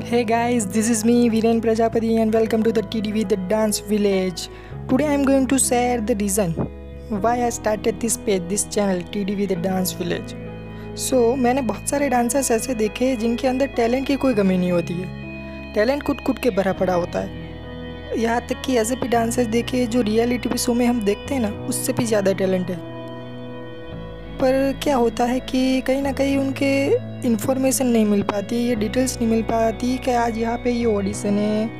Hey guys, this is me Viren Prajapati and welcome to the TDV The Dance Village. Today I am going to share the reason why I started this page, this channel TDV The Dance Village. So मैंने बहुत सारे dancers ऐसे देखे जिनके अंदर talent की कोई कमी नहीं होती है टैलेंट कुट कुट के भरा पड़ा होता है यहाँ तक कि ऐसे भी डांसर्स देखे जो रियलिटी शो में हम देखते हैं ना उससे भी ज़्यादा टैलेंट है पर क्या होता है कि कहीं ना कहीं उनके इन्फॉर्मेशन नहीं मिल पाती, ये डिटेल्स नहीं मिल पाती कि आज यहाँ पे ये ऑडिशन है,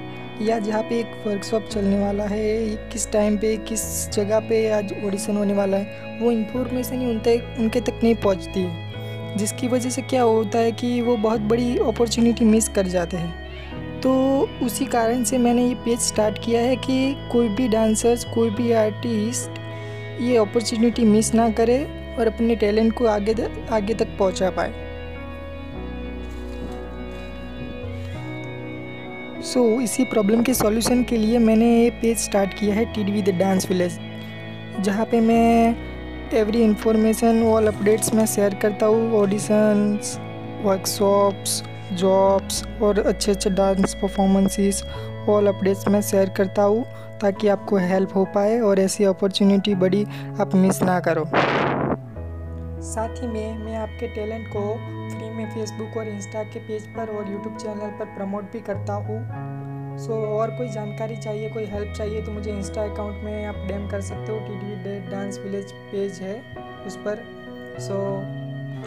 या जहाँ पे एक वर्कशॉप चलने वाला है किस टाइम पे, किस जगह पे आज ऑडिशन होने वाला है, वो इन्फॉर्मेशन ही उन तक, उनके तक नहीं पहुँचती। जिसकी वजह से क्या होता है कि वो बहुत बड़ी अपॉर्चुनिटी मिस कर जाते हैं। तो उसी कारण से मैंने ये पेज स्टार्ट किया है कि कोई भी डांसर्स कोई भी आर्टिस्ट ये अपॉर्चुनिटी मिस ना करे और अपने टैलेंट को आगे आगे तक पहुँचा पाए। सो so, इसी प्रॉब्लम के सॉल्यूशन के लिए मैंने ये पेज स्टार्ट किया है T D the dance village जहाँ पे मैं एवरी इंफॉर्मेशन ऑल अपडेट्स मैं शेयर करता हूँ ऑडिशंस वर्कशॉप्स जॉब्स और अच्छे अच्छे डांस परफॉर्मेंसेस ऑल अपडेट्स मैं शेयर करता हूँ ताकि आपको हेल्प हो पाए और ऐसी अपॉर्चुनिटी बड़ी आप मिस ना करो। साथ ही में मैं आपके टैलेंट को फ्री में फेसबुक और इंस्टा के पेज पर और यूट्यूब चैनल पर प्रमोट भी करता हूँ। सो so, और कोई जानकारी चाहिए कोई हेल्प चाहिए तो मुझे इंस्टा अकाउंट में आप डैम कर सकते हो। T D dance village page है उस पर। So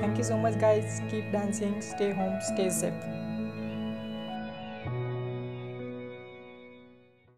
thank you so much guys keep dancing stay home stay safe